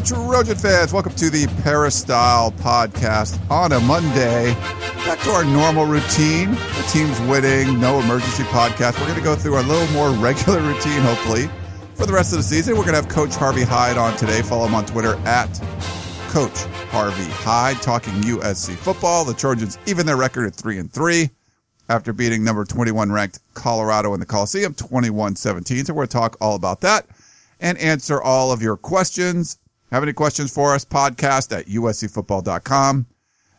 Trojan fans. Welcome to the Peristyle podcast on a Monday. Back to our normal routine. The team's winning, no emergency podcast. We're going to go through a little more regular routine, hopefully, for the rest of the season. We're going to have Coach Harvey Hyde on today. Follow him on Twitter at Coach Harvey Hyde, talking USC football. The Trojans even their record at 3 and 3 after beating number 21 ranked Colorado in the Coliseum 21 17. So we're going to talk all about that and answer all of your questions. Have any questions for us? Podcast at uscfootball.com.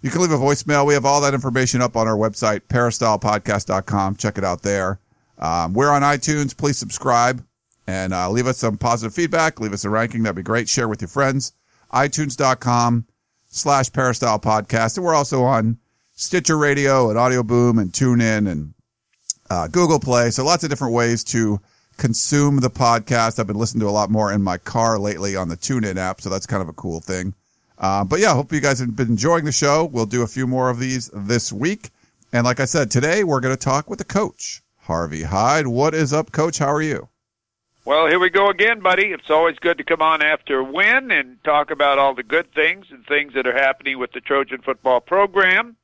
You can leave a voicemail. We have all that information up on our website, peristylepodcast.com. Check it out there. Um, we're on iTunes. Please subscribe and uh, leave us some positive feedback. Leave us a ranking. That'd be great. Share with your friends. iTunes.com slash peristyle podcast. And we're also on Stitcher Radio and Audio Boom and TuneIn and uh, Google Play. So lots of different ways to consume the podcast. I've been listening to a lot more in my car lately on the TuneIn app, so that's kind of a cool thing. Uh, but yeah, hope you guys have been enjoying the show. We'll do a few more of these this week. And like I said, today we're going to talk with the coach, Harvey Hyde. What is up, coach? How are you? Well, here we go again, buddy. It's always good to come on after a win and talk about all the good things and things that are happening with the Trojan football program.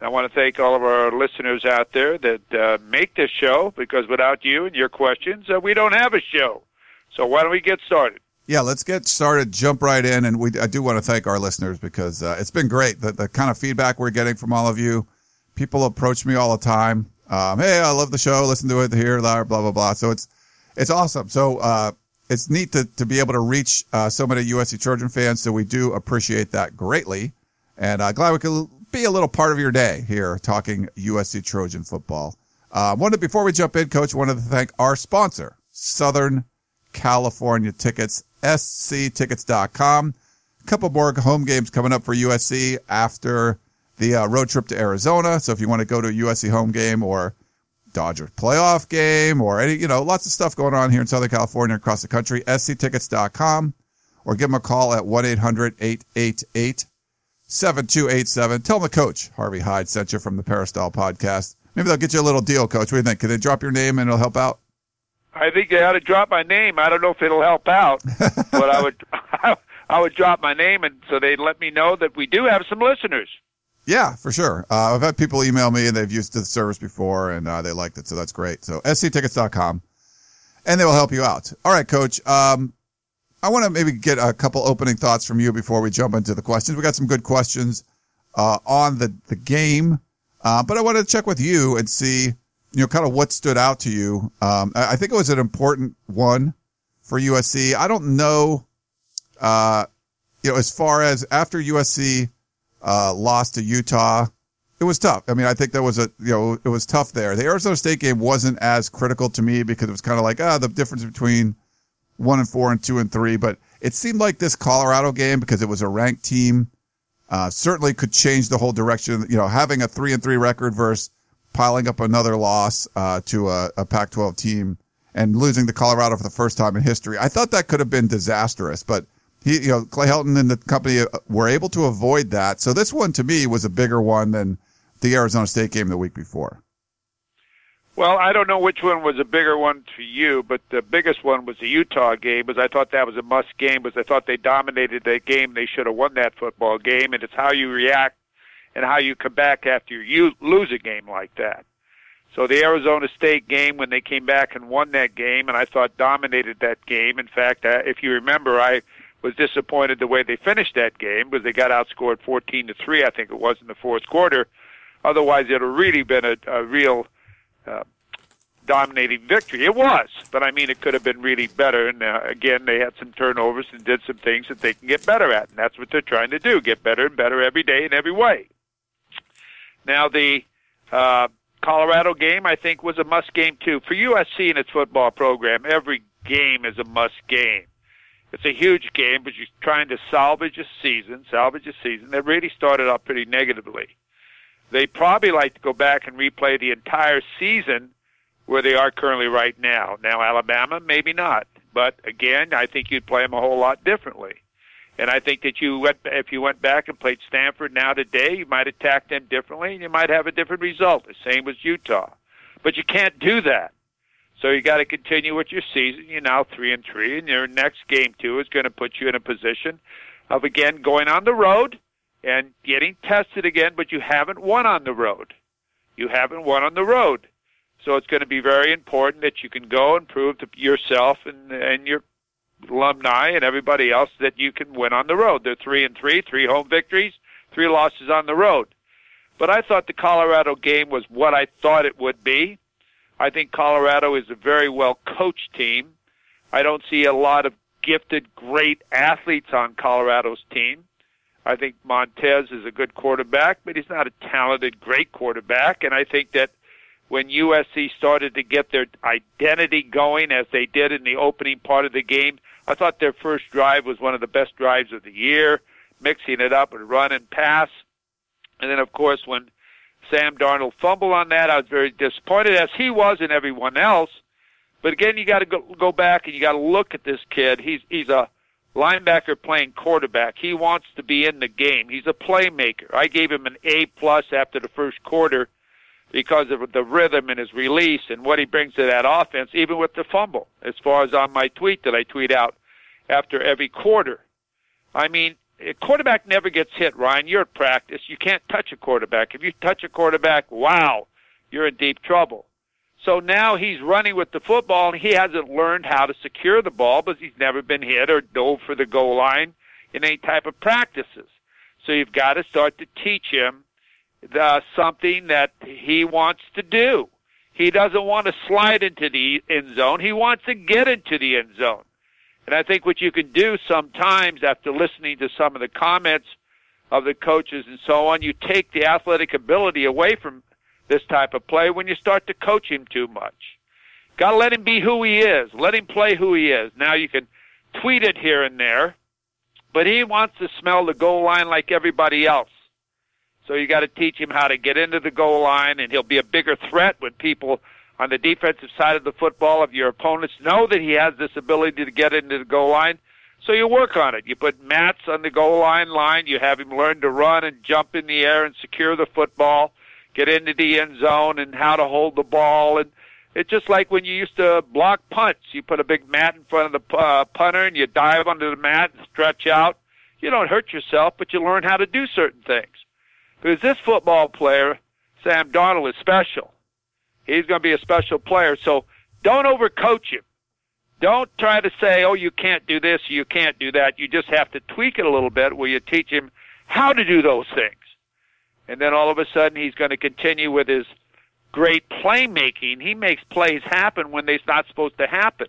I want to thank all of our listeners out there that uh, make this show because without you and your questions, uh, we don't have a show. So why don't we get started? Yeah, let's get started. Jump right in, and we I do want to thank our listeners because uh, it's been great. The, the kind of feedback we're getting from all of you. People approach me all the time. Um, hey, I love the show. Listen to it here, there, blah blah blah. So it's it's awesome. So uh, it's neat to to be able to reach uh, so many USC Trojan fans. So we do appreciate that greatly, and uh, glad we could be a little part of your day here talking USC Trojan football. Uh, wanted before we jump in, Coach, wanted to thank our sponsor, Southern California Tickets, sctickets.com. A couple more home games coming up for USC after the uh, road trip to Arizona. So if you want to go to a USC home game or Dodger playoff game or any, you know, lots of stuff going on here in Southern California across the country, sctickets.com or give them a call at 1-800-888 7287. Tell them the coach, Harvey Hyde, sent you from the Peristyle podcast. Maybe they'll get you a little deal, coach. What do you think? Can they drop your name and it'll help out? I think they ought to drop my name. I don't know if it'll help out, but I would I would drop my name and so they'd let me know that we do have some listeners. Yeah, for sure. Uh, I've had people email me and they've used the service before and uh, they liked it, so that's great. So sctickets.com and they will help you out. All right, coach. Um, I want to maybe get a couple opening thoughts from you before we jump into the questions. We got some good questions uh, on the the game, uh, but I want to check with you and see, you know, kind of what stood out to you. Um, I think it was an important one for USC. I don't know, uh, you know, as far as after USC uh, lost to Utah, it was tough. I mean, I think there was a, you know, it was tough there. The Arizona State game wasn't as critical to me because it was kind of like, ah, the difference between one and four and two and three. But it seemed like this Colorado game, because it was a ranked team, uh, certainly could change the whole direction. You know, having a three and three record versus piling up another loss uh, to a, a Pac-12 team and losing to Colorado for the first time in history. I thought that could have been disastrous, but he, you know, Clay Helton and the company uh, were able to avoid that. So this one to me was a bigger one than the Arizona State game the week before. Well, I don't know which one was a bigger one to you, but the biggest one was the Utah game, because I thought that was a must game, because I thought they dominated that game. They should have won that football game, and it's how you react and how you come back after you lose a game like that. So the Arizona State game, when they came back and won that game, and I thought dominated that game. In fact, if you remember, I was disappointed the way they finished that game because they got outscored 14 to three, I think it was in the fourth quarter. Otherwise, it would really been a, a real uh, dominating victory. It was, but I mean, it could have been really better. And uh, again, they had some turnovers and did some things that they can get better at, and that's what they're trying to do: get better and better every day in every way. Now, the uh, Colorado game, I think, was a must game too for USC and its football program. Every game is a must game, It's a huge game, but you're trying to salvage a season, salvage a season that really started out pretty negatively. They probably like to go back and replay the entire season where they are currently right now. Now, Alabama, maybe not. But again, I think you'd play them a whole lot differently. And I think that you went, if you went back and played Stanford now today, you might attack them differently and you might have a different result. The same with Utah. But you can't do that. So you got to continue with your season. You're now three and three, and your next game two is going to put you in a position of again going on the road and getting tested again. But you haven't won on the road. You haven't won on the road. So it's going to be very important that you can go and prove to yourself and and your alumni and everybody else that you can win on the road. They're three and three, three home victories, three losses on the road. But I thought the Colorado game was what I thought it would be. I think Colorado is a very well coached team. I don't see a lot of gifted, great athletes on Colorado's team. I think Montez is a good quarterback, but he's not a talented, great quarterback. And I think that when USC started to get their identity going as they did in the opening part of the game, I thought their first drive was one of the best drives of the year, mixing it up with run and pass. And then, of course, when Sam Darnold fumbled on that. I was very disappointed, as he was and everyone else. But again, you got to go, go back and you got to look at this kid. He's he's a linebacker playing quarterback. He wants to be in the game. He's a playmaker. I gave him an A plus after the first quarter because of the rhythm and his release and what he brings to that offense, even with the fumble. As far as on my tweet that I tweet out after every quarter, I mean, a quarterback never gets hit, Ryan. You're at practice. You can't touch a quarterback. If you touch a quarterback, wow, you're in deep trouble. So now he's running with the football and he hasn't learned how to secure the ball because he's never been hit or dove for the goal line in any type of practices. So you've got to start to teach him the, something that he wants to do. He doesn't want to slide into the end zone. He wants to get into the end zone. And I think what you can do sometimes after listening to some of the comments of the coaches and so on, you take the athletic ability away from this type of play when you start to coach him too much. Got to let him be who he is. Let him play who he is. Now you can tweet it here and there, but he wants to smell the goal line like everybody else. So you got to teach him how to get into the goal line, and he'll be a bigger threat when people on the defensive side of the football of your opponents know that he has this ability to get into the goal line. So you work on it. You put mats on the goal line line. You have him learn to run and jump in the air and secure the football, get into the end zone and how to hold the ball. And it's just like when you used to block punts. You put a big mat in front of the uh, punter and you dive under the mat and stretch out. You don't hurt yourself, but you learn how to do certain things. Because this football player, Sam Darnold, is special. He's going to be a special player. So don't overcoach him. Don't try to say, oh, you can't do this, you can't do that. You just have to tweak it a little bit where you teach him how to do those things. And then all of a sudden he's going to continue with his great playmaking. He makes plays happen when they're not supposed to happen.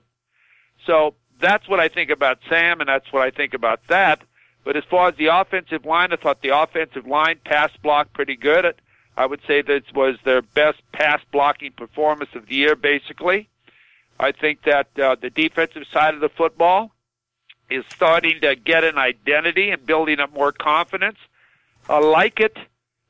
So that's what I think about Sam, and that's what I think about that. But as far as the offensive line, I thought the offensive line pass block pretty good. I would say this was their best pass blocking performance of the year, basically. I think that uh, the defensive side of the football is starting to get an identity and building up more confidence. I like it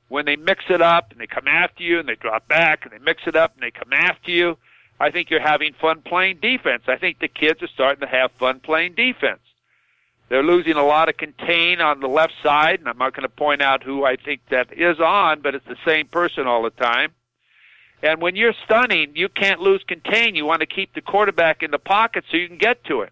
when they mix it up and they come after you and they drop back and they mix it up and they come after you. I think you're having fun playing defense. I think the kids are starting to have fun playing defense. They're losing a lot of contain on the left side, and I'm not going to point out who I think that is on, but it's the same person all the time. And when you're stunning, you can't lose contain. You want to keep the quarterback in the pocket so you can get to it.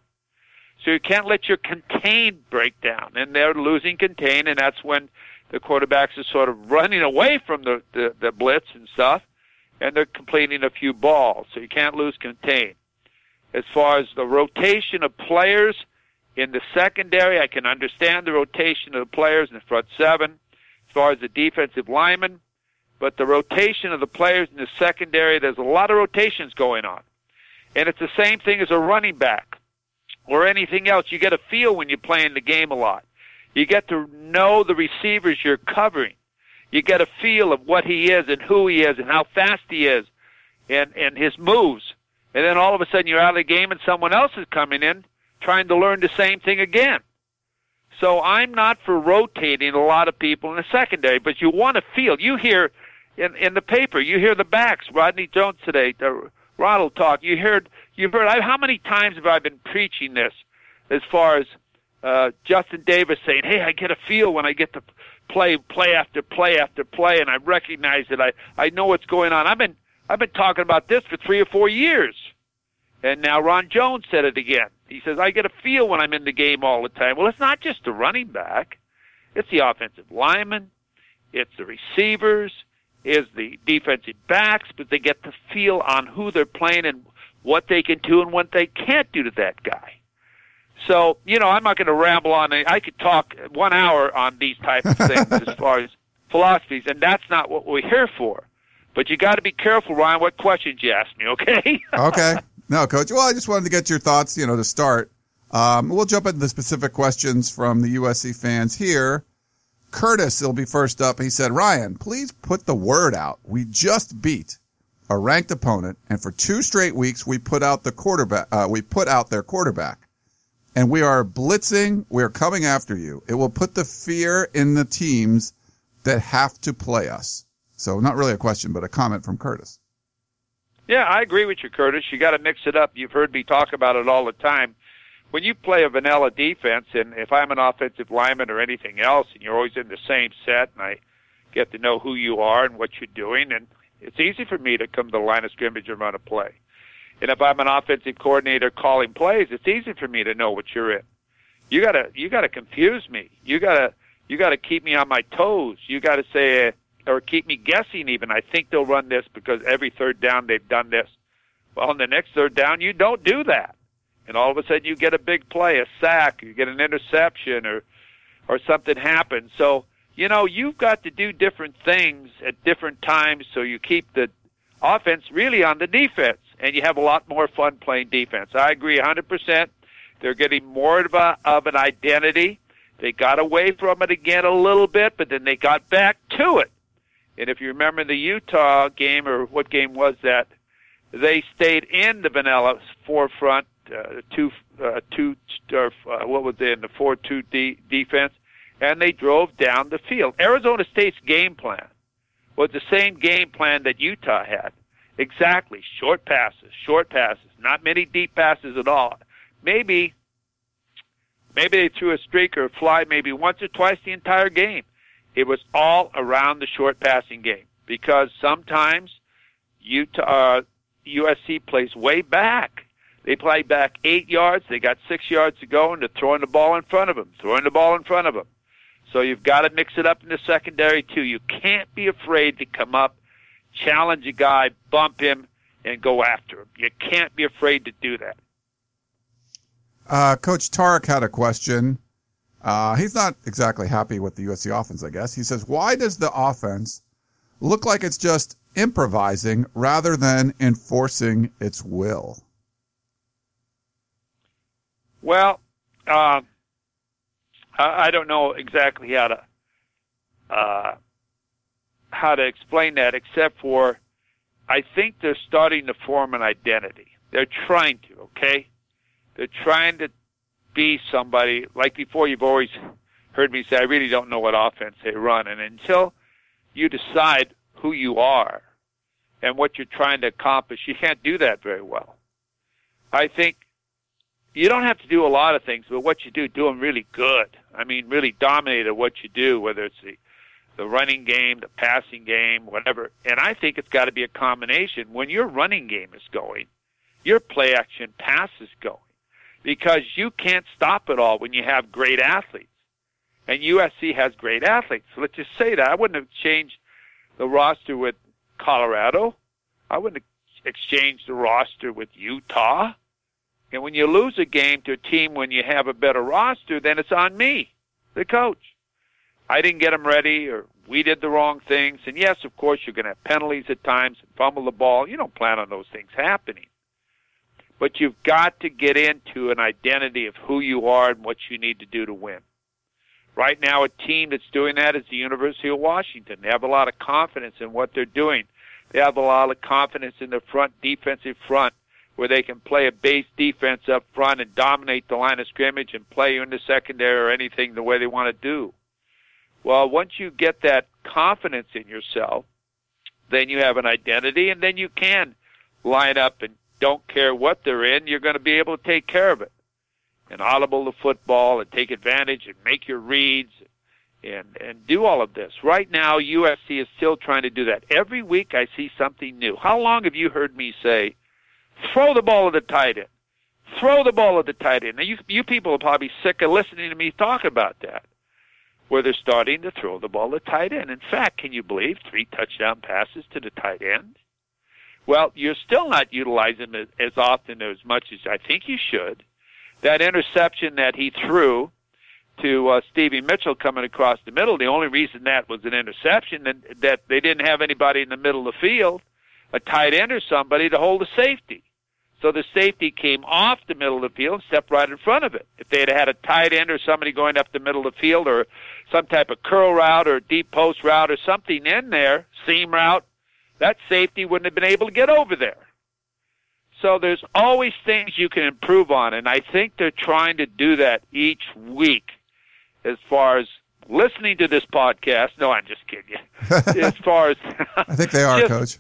So you can't let your contain break down. And they're losing contain, and that's when the quarterbacks are sort of running away from the, the, the blitz and stuff, and they're completing a few balls. So you can't lose contain. As far as the rotation of players, in the secondary, I can understand the rotation of the players in the front seven as far as the defensive linemen, but the rotation of the players in the secondary, there's a lot of rotations going on. And it's the same thing as a running back or anything else. You get a feel when you're playing the game a lot. You get to know the receivers you're covering. You get a feel of what he is and who he is and how fast he is and, and his moves. And then all of a sudden you're out of the game and someone else is coming in trying to learn the same thing again. So I'm not for rotating a lot of people in the secondary, but you want to feel. You hear in in the paper, you hear the backs. Rodney Jones today, uh, Ronald talk. You heard you've heard. I, how many times have I been preaching this? As far as uh, Justin Davis saying, "Hey, I get a feel when I get to play play after play after play, and I recognize it. I I know what's going on." I've been I've been talking about this for three or four years, and now Ron Jones said it again. He says, "I get a feel when I'm in the game all the time." Well, it's not just the running back; it's the offensive lineman, it's the receivers, is the defensive backs, but they get the feel on who they're playing and what they can do and what they can't do to that guy. So, you know, I'm not going to ramble on. I could talk one hour on these type of things as far as philosophies, and that's not what we're here for. But you got to be careful, Ryan, what questions you ask me, okay? okay. No, Coach. Well, I just wanted to get your thoughts, you know, to start. Um, we'll jump into the specific questions from the USC fans here. Curtis will be first up. He said, Ryan, please put the word out. We just beat a ranked opponent, and for two straight weeks, we put out the quarterback, uh, we put out their quarterback and we are blitzing. We are coming after you. It will put the fear in the teams that have to play us. So not really a question, but a comment from Curtis. Yeah, I agree with you, Curtis. You got to mix it up. You've heard me talk about it all the time. When you play a vanilla defense, and if I'm an offensive lineman or anything else, and you're always in the same set, and I get to know who you are and what you're doing, and it's easy for me to come to the line of scrimmage and run a play. And if I'm an offensive coordinator calling plays, it's easy for me to know what you're in. You gotta you gotta confuse me. You gotta you gotta keep me on my toes. You gotta say or keep me guessing. Even I think they'll run this because every third down they've done this. Well, on the next third down, you don't do that, and all of a sudden you get a big play, a sack, you get an interception, or or something happens. So you know you've got to do different things at different times so you keep the offense really on the defense and you have a lot more fun playing defense. I agree 100%. They're getting more of, a, of an identity. They got away from it again a little bit, but then they got back to it. And if you remember the Utah game, or what game was that? They stayed in the vanilla forefront, uh, two, uh, two, uh, what was it in the four-two de- defense, and they drove down the field. Arizona State's game plan was the same game plan that Utah had. Exactly. Short passes, short passes, not many deep passes at all. Maybe, maybe they threw a streak or a fly maybe once or twice the entire game. It was all around the short passing game because sometimes Utah, uh, USC plays way back. They play back eight yards. They got six yards to go, and they're throwing the ball in front of them, throwing the ball in front of them. So you've got to mix it up in the secondary too. You can't be afraid to come up challenge a guy, bump him, and go after him. You can't be afraid to do that. Uh, Coach Tarek had a question. Uh, he's not exactly happy with the USC offense, I guess. He says, why does the offense look like it's just improvising rather than enforcing its will? Well, uh, I don't know exactly how to uh, how to explain that except for I think they're starting to form an identity. They're trying to, okay? They're trying to be somebody like before you've always heard me say I really don't know what offense they run and until you decide who you are and what you're trying to accomplish, you can't do that very well. I think you don't have to do a lot of things, but what you do, do them really good. I mean, really dominate at what you do, whether it's the the running game, the passing game, whatever. And I think it's got to be a combination. When your running game is going, your play action pass is going because you can't stop it all when you have great athletes. And USC has great athletes. So let's just say that. I wouldn't have changed the roster with Colorado. I wouldn't have exchanged the roster with Utah. And when you lose a game to a team when you have a better roster, then it's on me, the coach. I didn't get them ready or we did the wrong things. And yes, of course, you're going to have penalties at times and fumble the ball. You don't plan on those things happening. But you've got to get into an identity of who you are and what you need to do to win. Right now, a team that's doing that is the University of Washington. They have a lot of confidence in what they're doing. They have a lot of confidence in the front defensive front. where they can play a base defense up front and dominate the line of scrimmage and play you in the secondary or anything the way they want to do. Well, once you get that confidence in yourself, then you have an identity and then you can line up and don't care what they're in, you're going to be able to take care of it. And audible the football and take advantage and make your reads and and do all of this. Right now USC is still trying to do that. Every week I see something new. How long have you heard me say throw the ball at the tight end? Throw the ball at the tight end. Now you you people are probably sick of listening to me talk about that. Where they're starting to throw the ball at tight end. In fact, can you believe three touchdown passes to the tight end? Well, you're still not utilizing it as often or as much as I think you should. That interception that he threw to uh, Stevie Mitchell coming across the middle, the only reason that was an interception and that they didn't have anybody in the middle of the field, a tight end or somebody to hold the safety. So the safety came off the middle of the field and stepped right in front of it. If they had had a tight end or somebody going up the middle of the field or some type of curl route or deep post route or something in there, seam route, that safety wouldn't have been able to get over there. So there's always things you can improve on, and I think they're trying to do that each week as far as listening to this podcast. No, I'm just kidding you. as far as I think they are, just,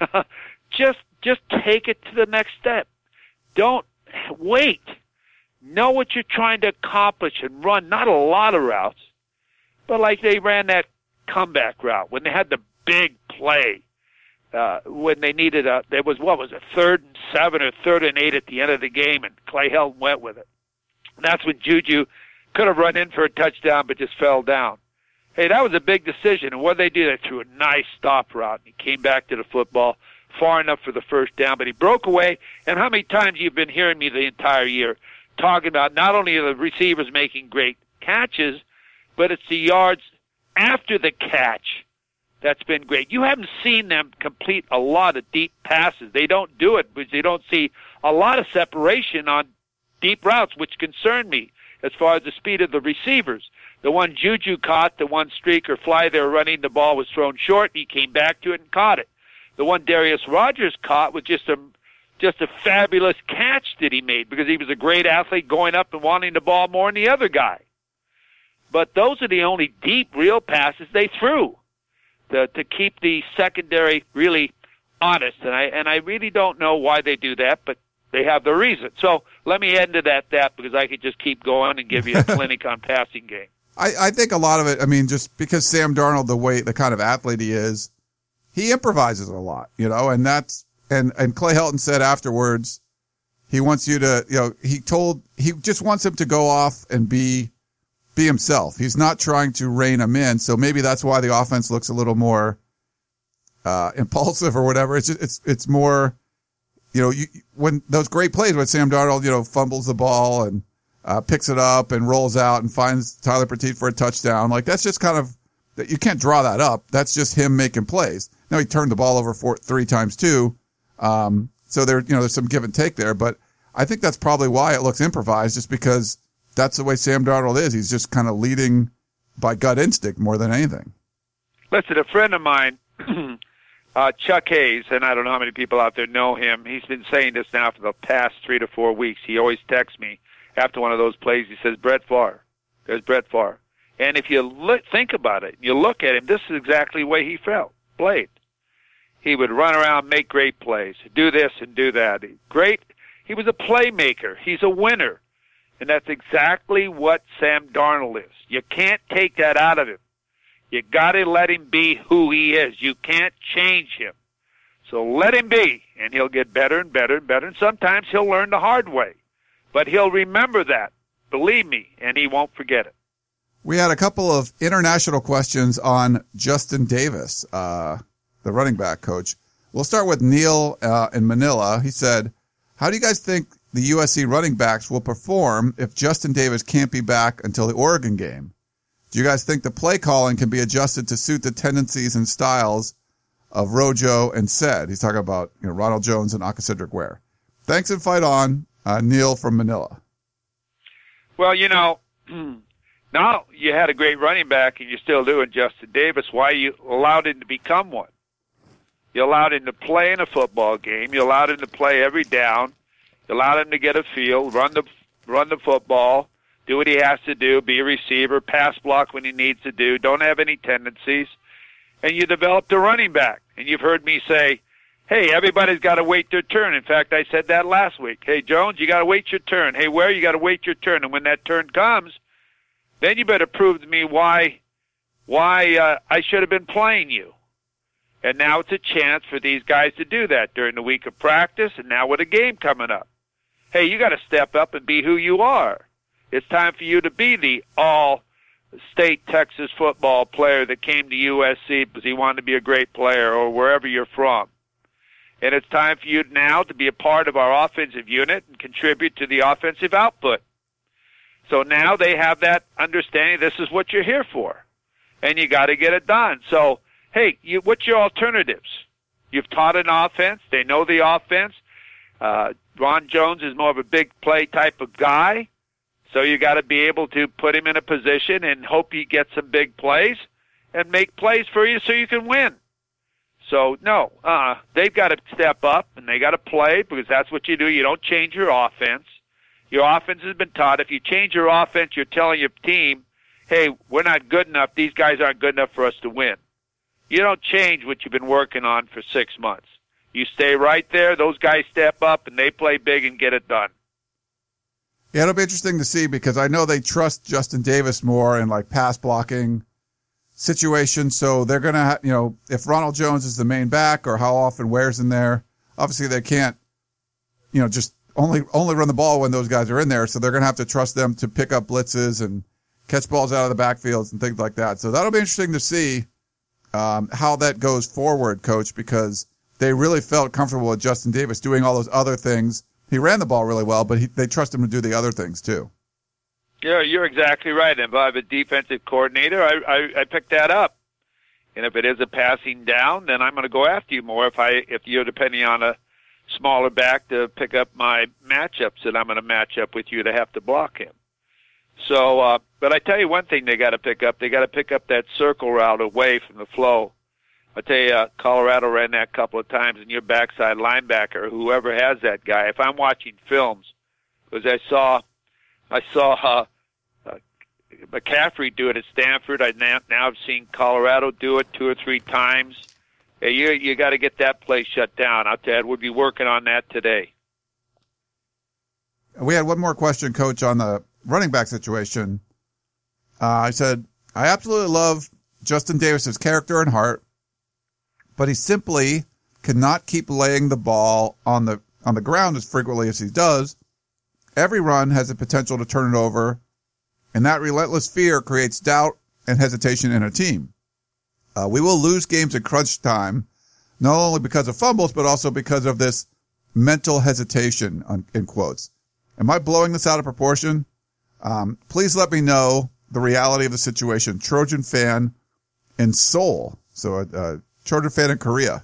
coach. just just take it to the next step. Don't wait. Know what you're trying to accomplish and run not a lot of routes, but like they ran that comeback route when they had the big play uh, when they needed a, there was what was it, third and seven or third and eight at the end of the game, and Clay Helton went with it. And that's when Juju could have run in for a touchdown, but just fell down. Hey, that was a big decision. And what they do? They threw a nice stop route, and he came back to the football far enough for the first down, but he broke away. And how many times you've been hearing me the entire year talking about not only the receivers making great catches, but it's the yards after the catch that's been great. You haven't seen them complete a lot of deep passes. They don't do it because they don't see a lot of separation on deep routes, which concern me as far as the speed of the receivers. The one Juju caught, the one streak or fly they were running, the ball was thrown short. And he came back to it and caught it. The one Darreus Rogers caught was just a just a fabulous catch that he made because he was a great athlete going up and wanting the ball more than the other guy. But those are the only deep, real passes they threw to, to keep the secondary really honest. And I and I really don't know why they do that, but they have their reason. So let me end it at that because I could just keep going and give you a clinic on passing game. I, I think a lot of it. I mean, just because Sam Darnold, the way the kind of athlete he is, he improvises a lot, you know, and that's and and Clay Helton said afterwards, he wants you to, you know, he told he just wants him to go off and be be himself. He's not trying to rein him in. So maybe that's why the offense looks a little more uh, impulsive or whatever. It's just, it's it's more, you know, you, when those great plays when Sam Darnold, you know, fumbles the ball and uh, picks it up and rolls out and finds Tyler Petite for a touchdown. Like that's just kind of you can't draw that up. That's just him making plays. Now he turned the ball over four, three times too. Um, so there, you know, there's some give and take there, but I think that's probably why it looks improvised, just because that's the way Sam Darnold is. He's just kind of leading by gut instinct more than anything. Listen, a friend of mine, uh, Chuck Hayes, and I don't know how many people out there know him. He's been saying this now for the past three to four weeks. He always texts me after one of those plays. He says, "Brett Favre, there's Brett Favre." And if you look, think about it, you look at him. This is exactly the way he felt, played. He would run around, make great plays, do this and do that. Great. He was a playmaker. He's a winner. And that's exactly what Sam Darnold is. You can't take that out of him. You gotta let him be who he is. You can't change him. So let him be, and he'll get better and better and better, and sometimes he'll learn the hard way. But he'll remember that, believe me, and he won't forget it. We had a couple of international questions on Justin Davis, uh, the running back coach. We'll start with Neil uh, in Manila. He said, how do you guys think the USC running backs will perform if Justin Davis can't be back until the Oregon game. Do you guys think the play calling can be adjusted to suit the tendencies and styles of Rojo and Ced? He's talking about you know, Ronald Jones and Aca'Cedric Ware. Thanks and fight on, uh, Neil from Manila. Well, you know, now you had a great running back and you still do in Justin Davis. Why you allowed him to become one? You allowed him to play in a football game. You allowed him to play every down. You allowed him to get a feel, run the run the football, do what he has to do, be a receiver, pass block when he needs to do. Don't have any tendencies, and you developed a running back. And you've heard me say, "Hey, everybody's got to wait their turn." In fact, I said that last week. Hey, Jones, you got to wait your turn. Hey, Ware, you got to wait your turn. And when that turn comes, then you better prove to me why why uh, I should have been playing you. And now it's a chance for these guys to do that during the week of practice and now with a game coming up. Hey, you got to step up and be who you are. It's time for you to be the all state Texas football player that came to USC because he wanted to be a great player or wherever you're from. And it's time for you now to be a part of our offensive unit and contribute to the offensive output. So now they have that understanding this is what you're here for. And you got to get it done. So hey, you, what's your alternatives? You've taught an offense. They know the offense. Uh, Ron Jones is more of a big play type of guy. So you got to be able to put him in a position and hope he gets some big plays and make plays for you so you can win. So no, uh, they've got to step up and they got to play because that's what you do. You don't change your offense. Your offense has been taught. If you change your offense, you're telling your team, "Hey, we're not good enough. These guys aren't good enough for us to win." You don't change what you've been working on for six months. You stay right there. Those guys step up and they play big and get it done. Yeah, it'll be interesting to see because I know they trust Justin Davis more in like pass blocking situations. So they're going to, you know, if Ronald Jones is the main back or how often Ware's in there, obviously they can't, you know, just only, only run the ball when those guys are in there. So they're going to have to trust them to pick up blitzes and catch balls out of the backfields and things like that. So that'll be interesting to see um, how that goes forward, coach, because they really felt comfortable with Justin Davis doing all those other things. He ran the ball really well, but he, they trust him to do the other things too. Yeah, you're exactly right. And have a defensive coordinator, I, I, I pick that up. And if it is a passing down, then I'm going to go after you more. If I if you're depending on a smaller back to pick up my matchups, that I'm going to match up with you to have to block him. So, uh, but I tell you one thing they got to pick up. They got to pick up that circle route away from the flow. I tell you, uh, Colorado ran that a couple of times, and your backside linebacker, whoever has that guy, if I'm watching films, because I saw, I saw uh, uh, McCaffrey do it at Stanford. I now now have seen Colorado do it two or three times. Hey, you you got to get that place shut down. I'll tell you, we'll be working on that today. We had one more question, Coach, on the running back situation. Uh, I said, I absolutely love Justin Davis's character and heart, but he simply cannot keep laying the ball on the on the ground as frequently as he does. Every run has the potential to turn it over, and that relentless fear creates doubt and hesitation in a team. Uh, we will lose games at crunch time, not only because of fumbles, but also because of this mental hesitation, in quotes. Am I blowing this out of proportion? Um, please let me know the reality of the situation. Trojan fan in Seoul. So, a uh, Trojan fan in Korea.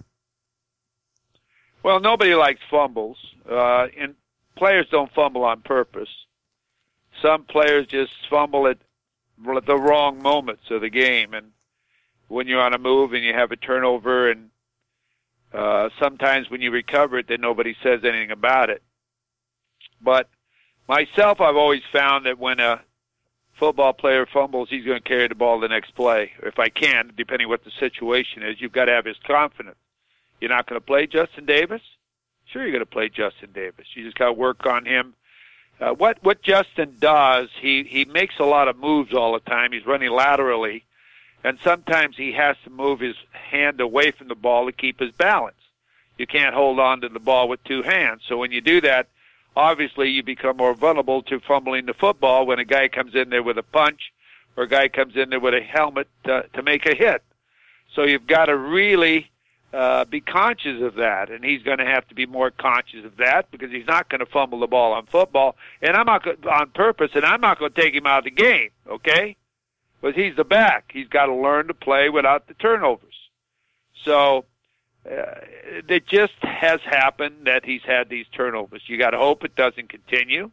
Well, nobody likes fumbles, uh, and players don't fumble on purpose. Some players just fumble at the wrong moments of the game, and when you're on a move and you have a turnover, and uh, sometimes when you recover it, then nobody says anything about it. But myself, I've always found that when a football player fumbles, he's going to carry the ball the next play. If I can, depending what the situation is, you've got to have his confidence. You're not going to play Justin Davis? Sure, you're going to play Justin Davis. You just got to work on him. Uh, what what Justin does, he he makes a lot of moves all the time. He's running laterally, and sometimes he has to move his hand away from the ball to keep his balance. You can't hold on to the ball with two hands. So when you do that, obviously you become more vulnerable to fumbling the football when a guy comes in there with a punch or a guy comes in there with a helmet to, to make a hit. So you've got to really uh, be conscious of that, and he's going to have to be more conscious of that because he's not going to fumble the ball on football, and I'm not on purpose, and I'm not going to take him out of the game, okay? Because he's the back. He's got to learn to play without the turnovers. So it just has happened that he's had these turnovers. You got to hope it doesn't continue.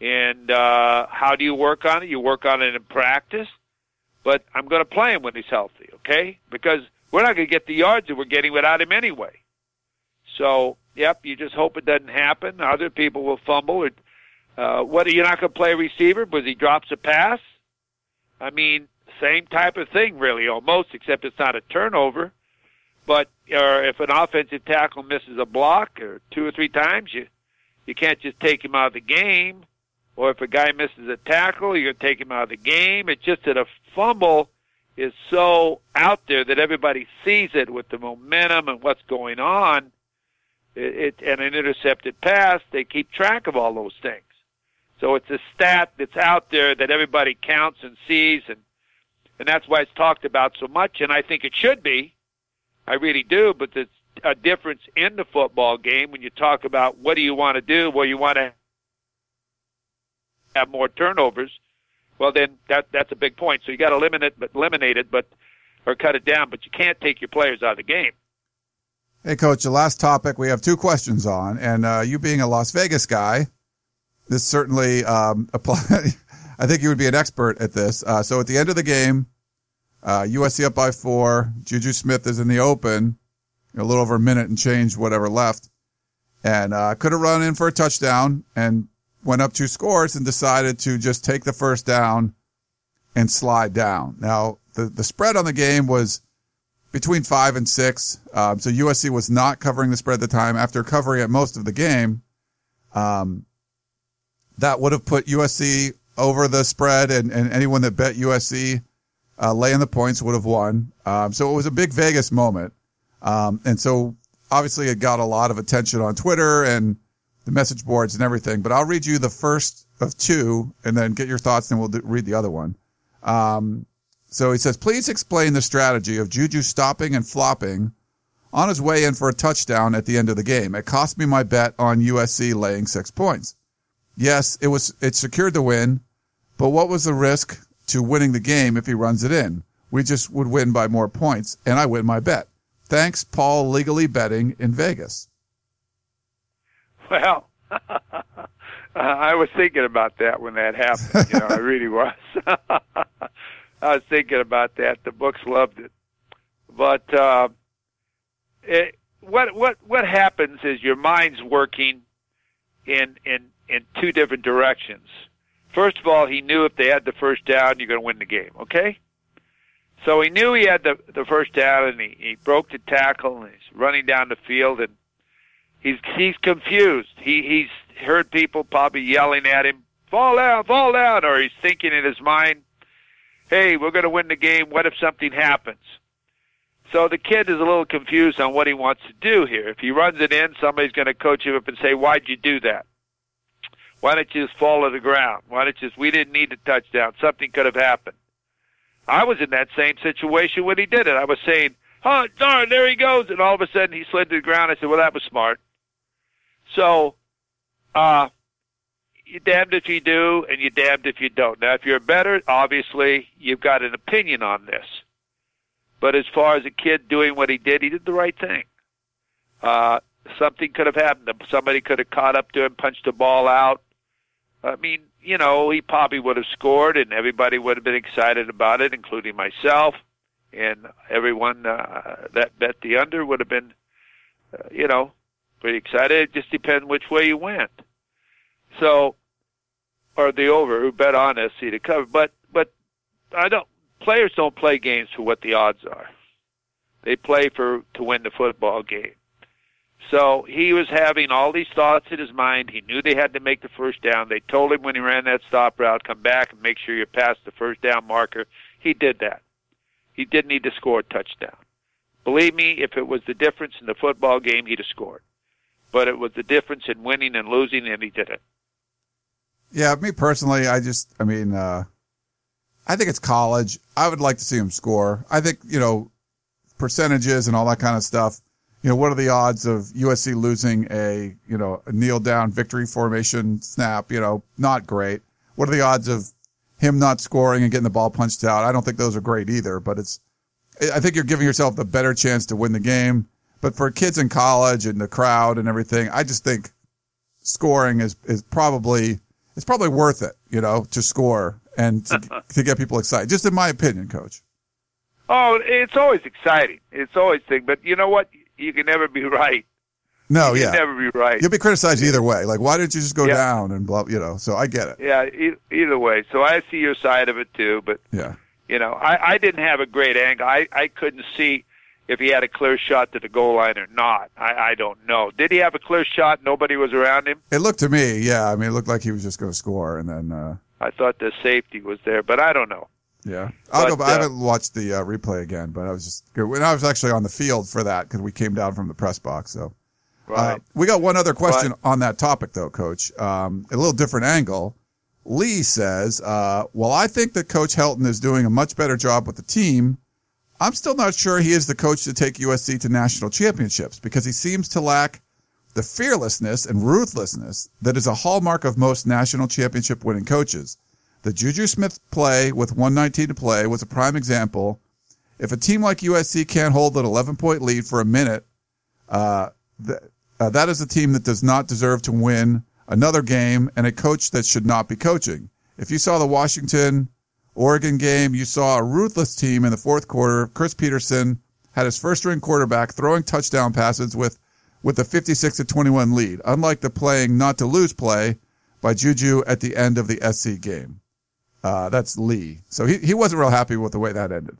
And uh, how do you work on it? You work on it in practice. But I'm going to play him when he's healthy, okay? Because we're not going to get the yards that we're getting without him anyway. So, yep, you just hope it doesn't happen. Other people will fumble. Or, uh, what are you not going to play receiver because he drops a pass? I mean, same type of thing, really, almost, except it's not a turnover. But or if an offensive tackle misses a block or two or three times, you you can't just take him out of the game. Or if a guy misses a tackle, you're to take him out of the game. It's just that a fumble is so out there that everybody sees it with the momentum and what's going on. It, it and an intercepted pass, they keep track of all those things. So it's a stat that's out there that everybody counts and sees, and and that's why it's talked about so much. And I think it should be. I really do. But there's a difference in the football game when you talk about what do you want to do. Well, you want to have more turnovers. Well, then that that's a big point. So you got to limit it, but eliminate it, but or cut it down. But you can't take your players out of the game. Hey, coach. The last topic we have two questions on, and uh, you being a Las Vegas guy, this certainly um. I think you would be an expert at this. Uh, so at the end of the game, uh, USC up by four. Juju Smith is in the open, a little over a minute and change, whatever left, and uh, could have run in for a touchdown and went up two scores and decided to just take the first down and slide down. Now the the spread on the game was between five and six, um, so USC was not covering the spread at the time. After covering it most of the game, um, that would have put USC over the spread, and, and anyone that bet USC uh, laying the points would have won. Um, so it was a big Vegas moment, um, and so obviously it got a lot of attention on Twitter and the message boards and everything. But I'll read you the first of two, and then get your thoughts, and we'll do, read the other one. Um, so he says, please explain the strategy of Juju stopping and flopping on his way in for a touchdown at the end of the game. It cost me my bet on USC laying six points. Yes, it was, it secured the win, but what was the risk to winning the game if he runs it in? We just would win by more points, and I win my bet. Thanks, Paul, legally betting in Vegas. Well, I was thinking about that when that happened. You know, I really was. I was thinking about that. The books loved it, but uh, it, what what what happens is your mind's working in in in two different directions. First of all, he knew if they had the first down, you're going to win the game. Okay, so he knew he had the the first down, and he he broke the tackle, and he's running down the field, and he's he's confused. He he's heard people probably yelling at him, "Fall down, fall down," or he's thinking in his mind, "Hey, we're going to win the game. What if something happens?" So the kid is a little confused on what he wants to do here. If he runs it in, somebody's going to coach him up and say, "Why'd you do that? Why don't you just fall to the ground? Why don't you just? We didn't need a touchdown. Something could have happened." I was in that same situation when he did it. I was saying, "Oh darn, there he goes!" And all of a sudden, he slid to the ground. I said, "Well, that was smart." So, uh, you're damned if you do, and you're damned if you don't. Now, if you're better, obviously, you've got an opinion on this. But as far as a kid doing what he did, he did the right thing. Uh, something could have happened. Somebody could have caught up to him, punched the ball out. I mean, you know, he probably would have scored, and everybody would have been excited about it, including myself, and everyone uh, that bet the under would have been, uh, you know, pretty excited. It just depends which way you went. So, or the over, who bet on SC to cover. But, but I don't, players don't play games for what the odds are. They play for, to win the football game. So he was having all these thoughts in his mind. He knew they had to make the first down. They told him when he ran that stop route, come back and make sure you pass the first down marker. He did that. He didn't need to score a touchdown. Believe me, if it was the difference in the football game, he'd have scored but it was the difference in winning and losing, and he did it. Yeah, me personally, I just, I mean, uh, I think it's college. I would like to see him score. I think, you know, percentages and all that kind of stuff. You know, what are the odds of USC losing a, you know, a kneel down victory formation snap? You know, not great. What are the odds of him not scoring and getting the ball punched out? I don't think those are great either, but it's, I think you're giving yourself the better chance to win the game. But for kids in college and the crowd and everything, I just think scoring is, is probably, it's probably worth it, you know, to score and to, to get people excited. Just in my opinion, coach. Oh, it's always exciting. It's always thing, but you know what? You can never be right. No, yeah. you yeah, can never be right. you'll be criticized either way. Like, why didn't you just go Yeah. down and blah? You know. So I get it. Yeah, e- either way. So I see your side of it too, but Yeah. you know, I, I didn't have a great angle. I, I couldn't see if he had a clear shot to the goal line or not. I, I don't know. Did he have a clear shot? Nobody was around him. It looked to me, yeah. I mean, it looked like he was just going to score, and then, uh, I thought the safety was there, but I don't know. Yeah. I'll But, go. I uh, haven't watched the uh, replay again, but I was just good. When I was actually on the field for that because we came down from the press box. So Right. uh, we got one other question on that topic, though, Coach. Um, a little different angle. Lee says, uh, "Well, I think that Coach Helton is doing a much better job with the team. I'm still not sure he is the coach to take USC to national championships because he seems to lack." The fearlessness and ruthlessness that is a hallmark of most national championship winning coaches. The Juju Smith play with 119 to play was a prime example. If a team like USC can't hold an 11 point lead for a minute, uh, th- uh, that is a team that does not deserve to win another game and a coach that should not be coaching. If you saw the Washington Oregon game, you saw a ruthless team in the fourth quarter. Chris Petersen had his first string quarterback throwing touchdown passes with, with a 56 to 21 lead, unlike the playing not to lose play by Juju at the end of the SC game. Uh, that's Lee. So he, he wasn't real happy with the way that ended.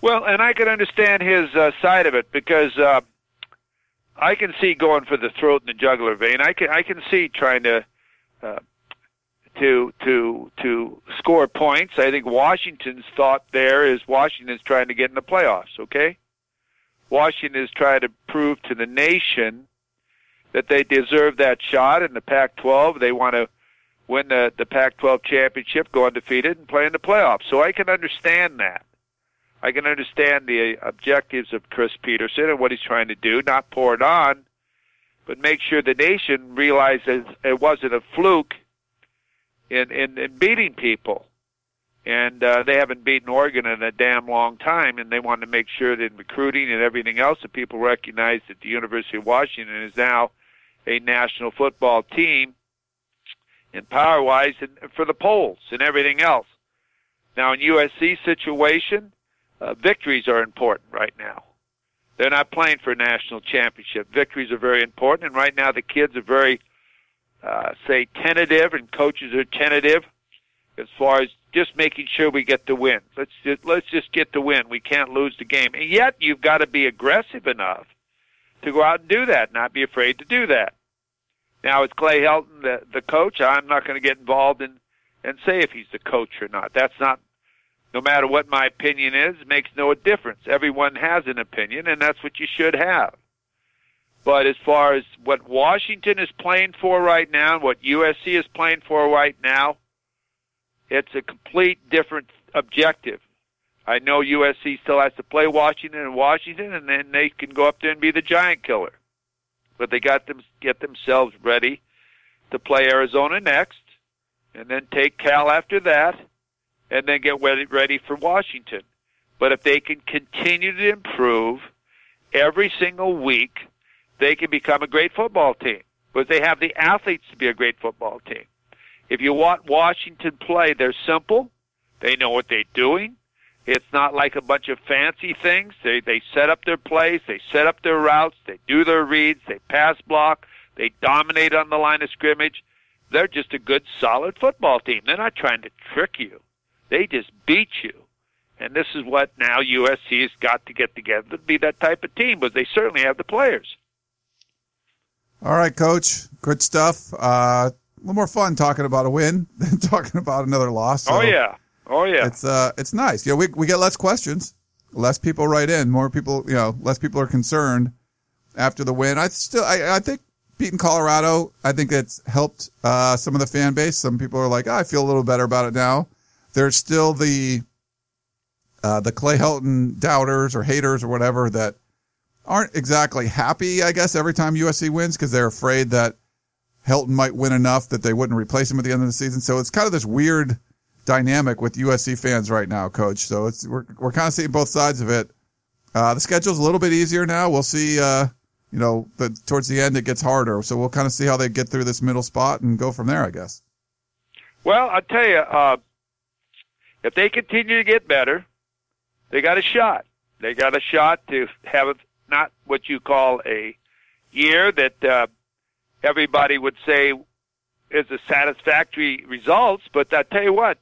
Well, and I can understand his uh, side of it because uh, I can see going for the throat and the jugular vein. I can I can see trying to uh, to to to score points. I think Washington's thought there is Washington's trying to get in the playoffs. Okay, Washington is trying to prove to the nation that they deserve that shot in the Pac-12. They want to win the the Pac-12 championship, go undefeated, and play in the playoffs. So I can understand that. I can understand the objectives of Chris Petersen and what he's trying to do, not pour it on, but make sure the nation realizes it wasn't a fluke in, in, in beating people. And uh, they haven't beaten Oregon in a damn long time, and they want to make sure that in recruiting and everything else that people recognize that the University of Washington is now a national football team in power wise and for the polls and everything else. Now in USC situation, uh, victories are important right now. They're not playing for a national championship. Victories are very important, and right now the kids are very, uh, say, tentative, and coaches are tentative as far as just making sure we get the win. Let's just, let's just get the win. We can't lose the game. And yet you've got to be aggressive enough to go out and do that, not be afraid to do that. Now, is Clay Helton the, the coach? I'm not going to get involved in and say if he's the coach or not. That's not no matter what my opinion is, makes no difference. Everyone has an opinion, and that's what you should have. But as far as what Washington is playing for right now, what USC is playing for right now, it's a complete different objective. I know USC still has to play Washington and Washington, and then they can go up there and be the giant killer. But they got them get themselves ready to play Arizona next, and then take Cal after that, and then get ready, ready for Washington. But if they can continue to improve every single week, they can become a great football team. But they have the athletes to be a great football team. If you want Washington play, they're simple. They know what they're doing. It's not like a bunch of fancy things. They they set up their plays, they set up their routes, they do their reads, they pass block, they dominate on the line of scrimmage. They're just a good solid football team. They're not trying to trick you. They just beat you. And this is what now USC has got to get together to be that type of team, but they certainly have the players. All right, coach. Good stuff. Uh, a little more fun talking about a win than talking about another loss. So oh yeah. Oh yeah. It's uh, it's nice. You know, we we get less questions, less people write in, more people. You know, less people are concerned after the win. I still, I, I think beating Colorado, I think it's helped uh, some of the fan base. Some people are like, oh, I feel a little better about it now. There's still the uh, the Clay Helton doubters or haters or whatever that aren't exactly happy, I guess, every time USC wins because they're afraid that Helton might win enough that they wouldn't replace him at the end of the season. So it's kind of this weird dynamic with USC fans right now, coach. So it's, we're, we're kind of seeing both sides of it. Uh, the schedule's a little bit easier now. We'll see, uh, you know, but towards the end it gets harder. So we'll kind of see how they get through this middle spot and go from there, I guess. Well, I'll tell you, uh, if they continue to get better, they got a shot. They got a shot to have not what you call a year that uh, everybody would say is a satisfactory results, but I tell you what,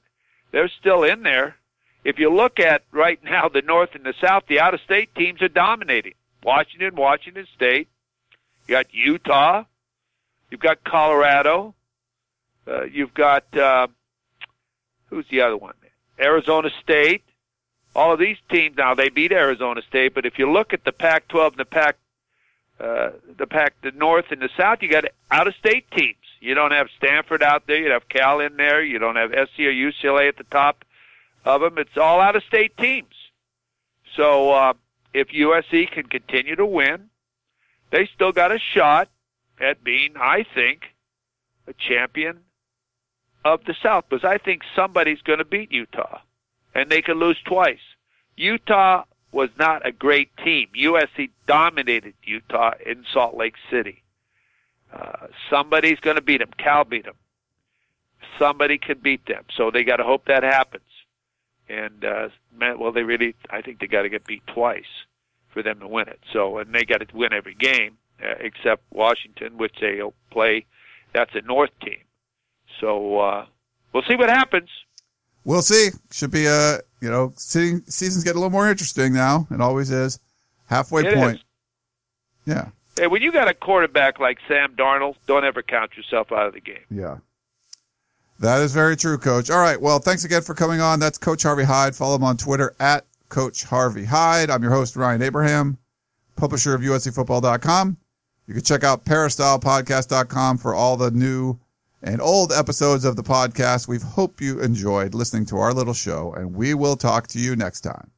they're still in there. If you look at right now the North and the South, the out-of-state teams are dominating. Washington, Washington State. You got Utah. You've got Colorado. Uh, you've got uh, who's the other one? Arizona State. All of these teams now they beat Arizona State, but if you look at the Pac-12 and the Pac, uh, the Pac, the North and the South, you got out-of-state teams. You don't have Stanford out there. You have Cal in there. You don't have SC or UCLA at the top of them. It's all out-of-state teams. So uh, if USC can continue to win, they still got a shot at being, I think, a champion of the South because I think somebody's going to beat Utah, and they could lose twice. Utah was not a great team. USC dominated Utah in Salt Lake City. Uh, somebody's going to beat them. Cal beat them. Somebody could beat them, so they got to hope that happens. And uh, well, they really, I think they got to get beat twice for them to win it. So, and they got to win every game uh, except Washington, which they'll play. That's a North team. So uh, we'll see what happens. We'll see. Should be a you know season's get a little more interesting now. It always is. Halfway it point. Is. Yeah. Hey, when you got a quarterback like Sam Darnold, don't ever count yourself out of the game. Yeah. That is very true, Coach. All right. Well, thanks again for coming on. That's Coach Harvey Hyde. Follow him on Twitter at Coach Harvey Hyde. I'm your host, Ryan Abraham, publisher of USCFootball.com. You can check out peristylepodcast.com for all the new and old episodes of the podcast. We hope you enjoyed listening to our little show, and we will talk to you next time.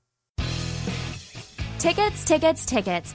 Tickets, tickets, tickets.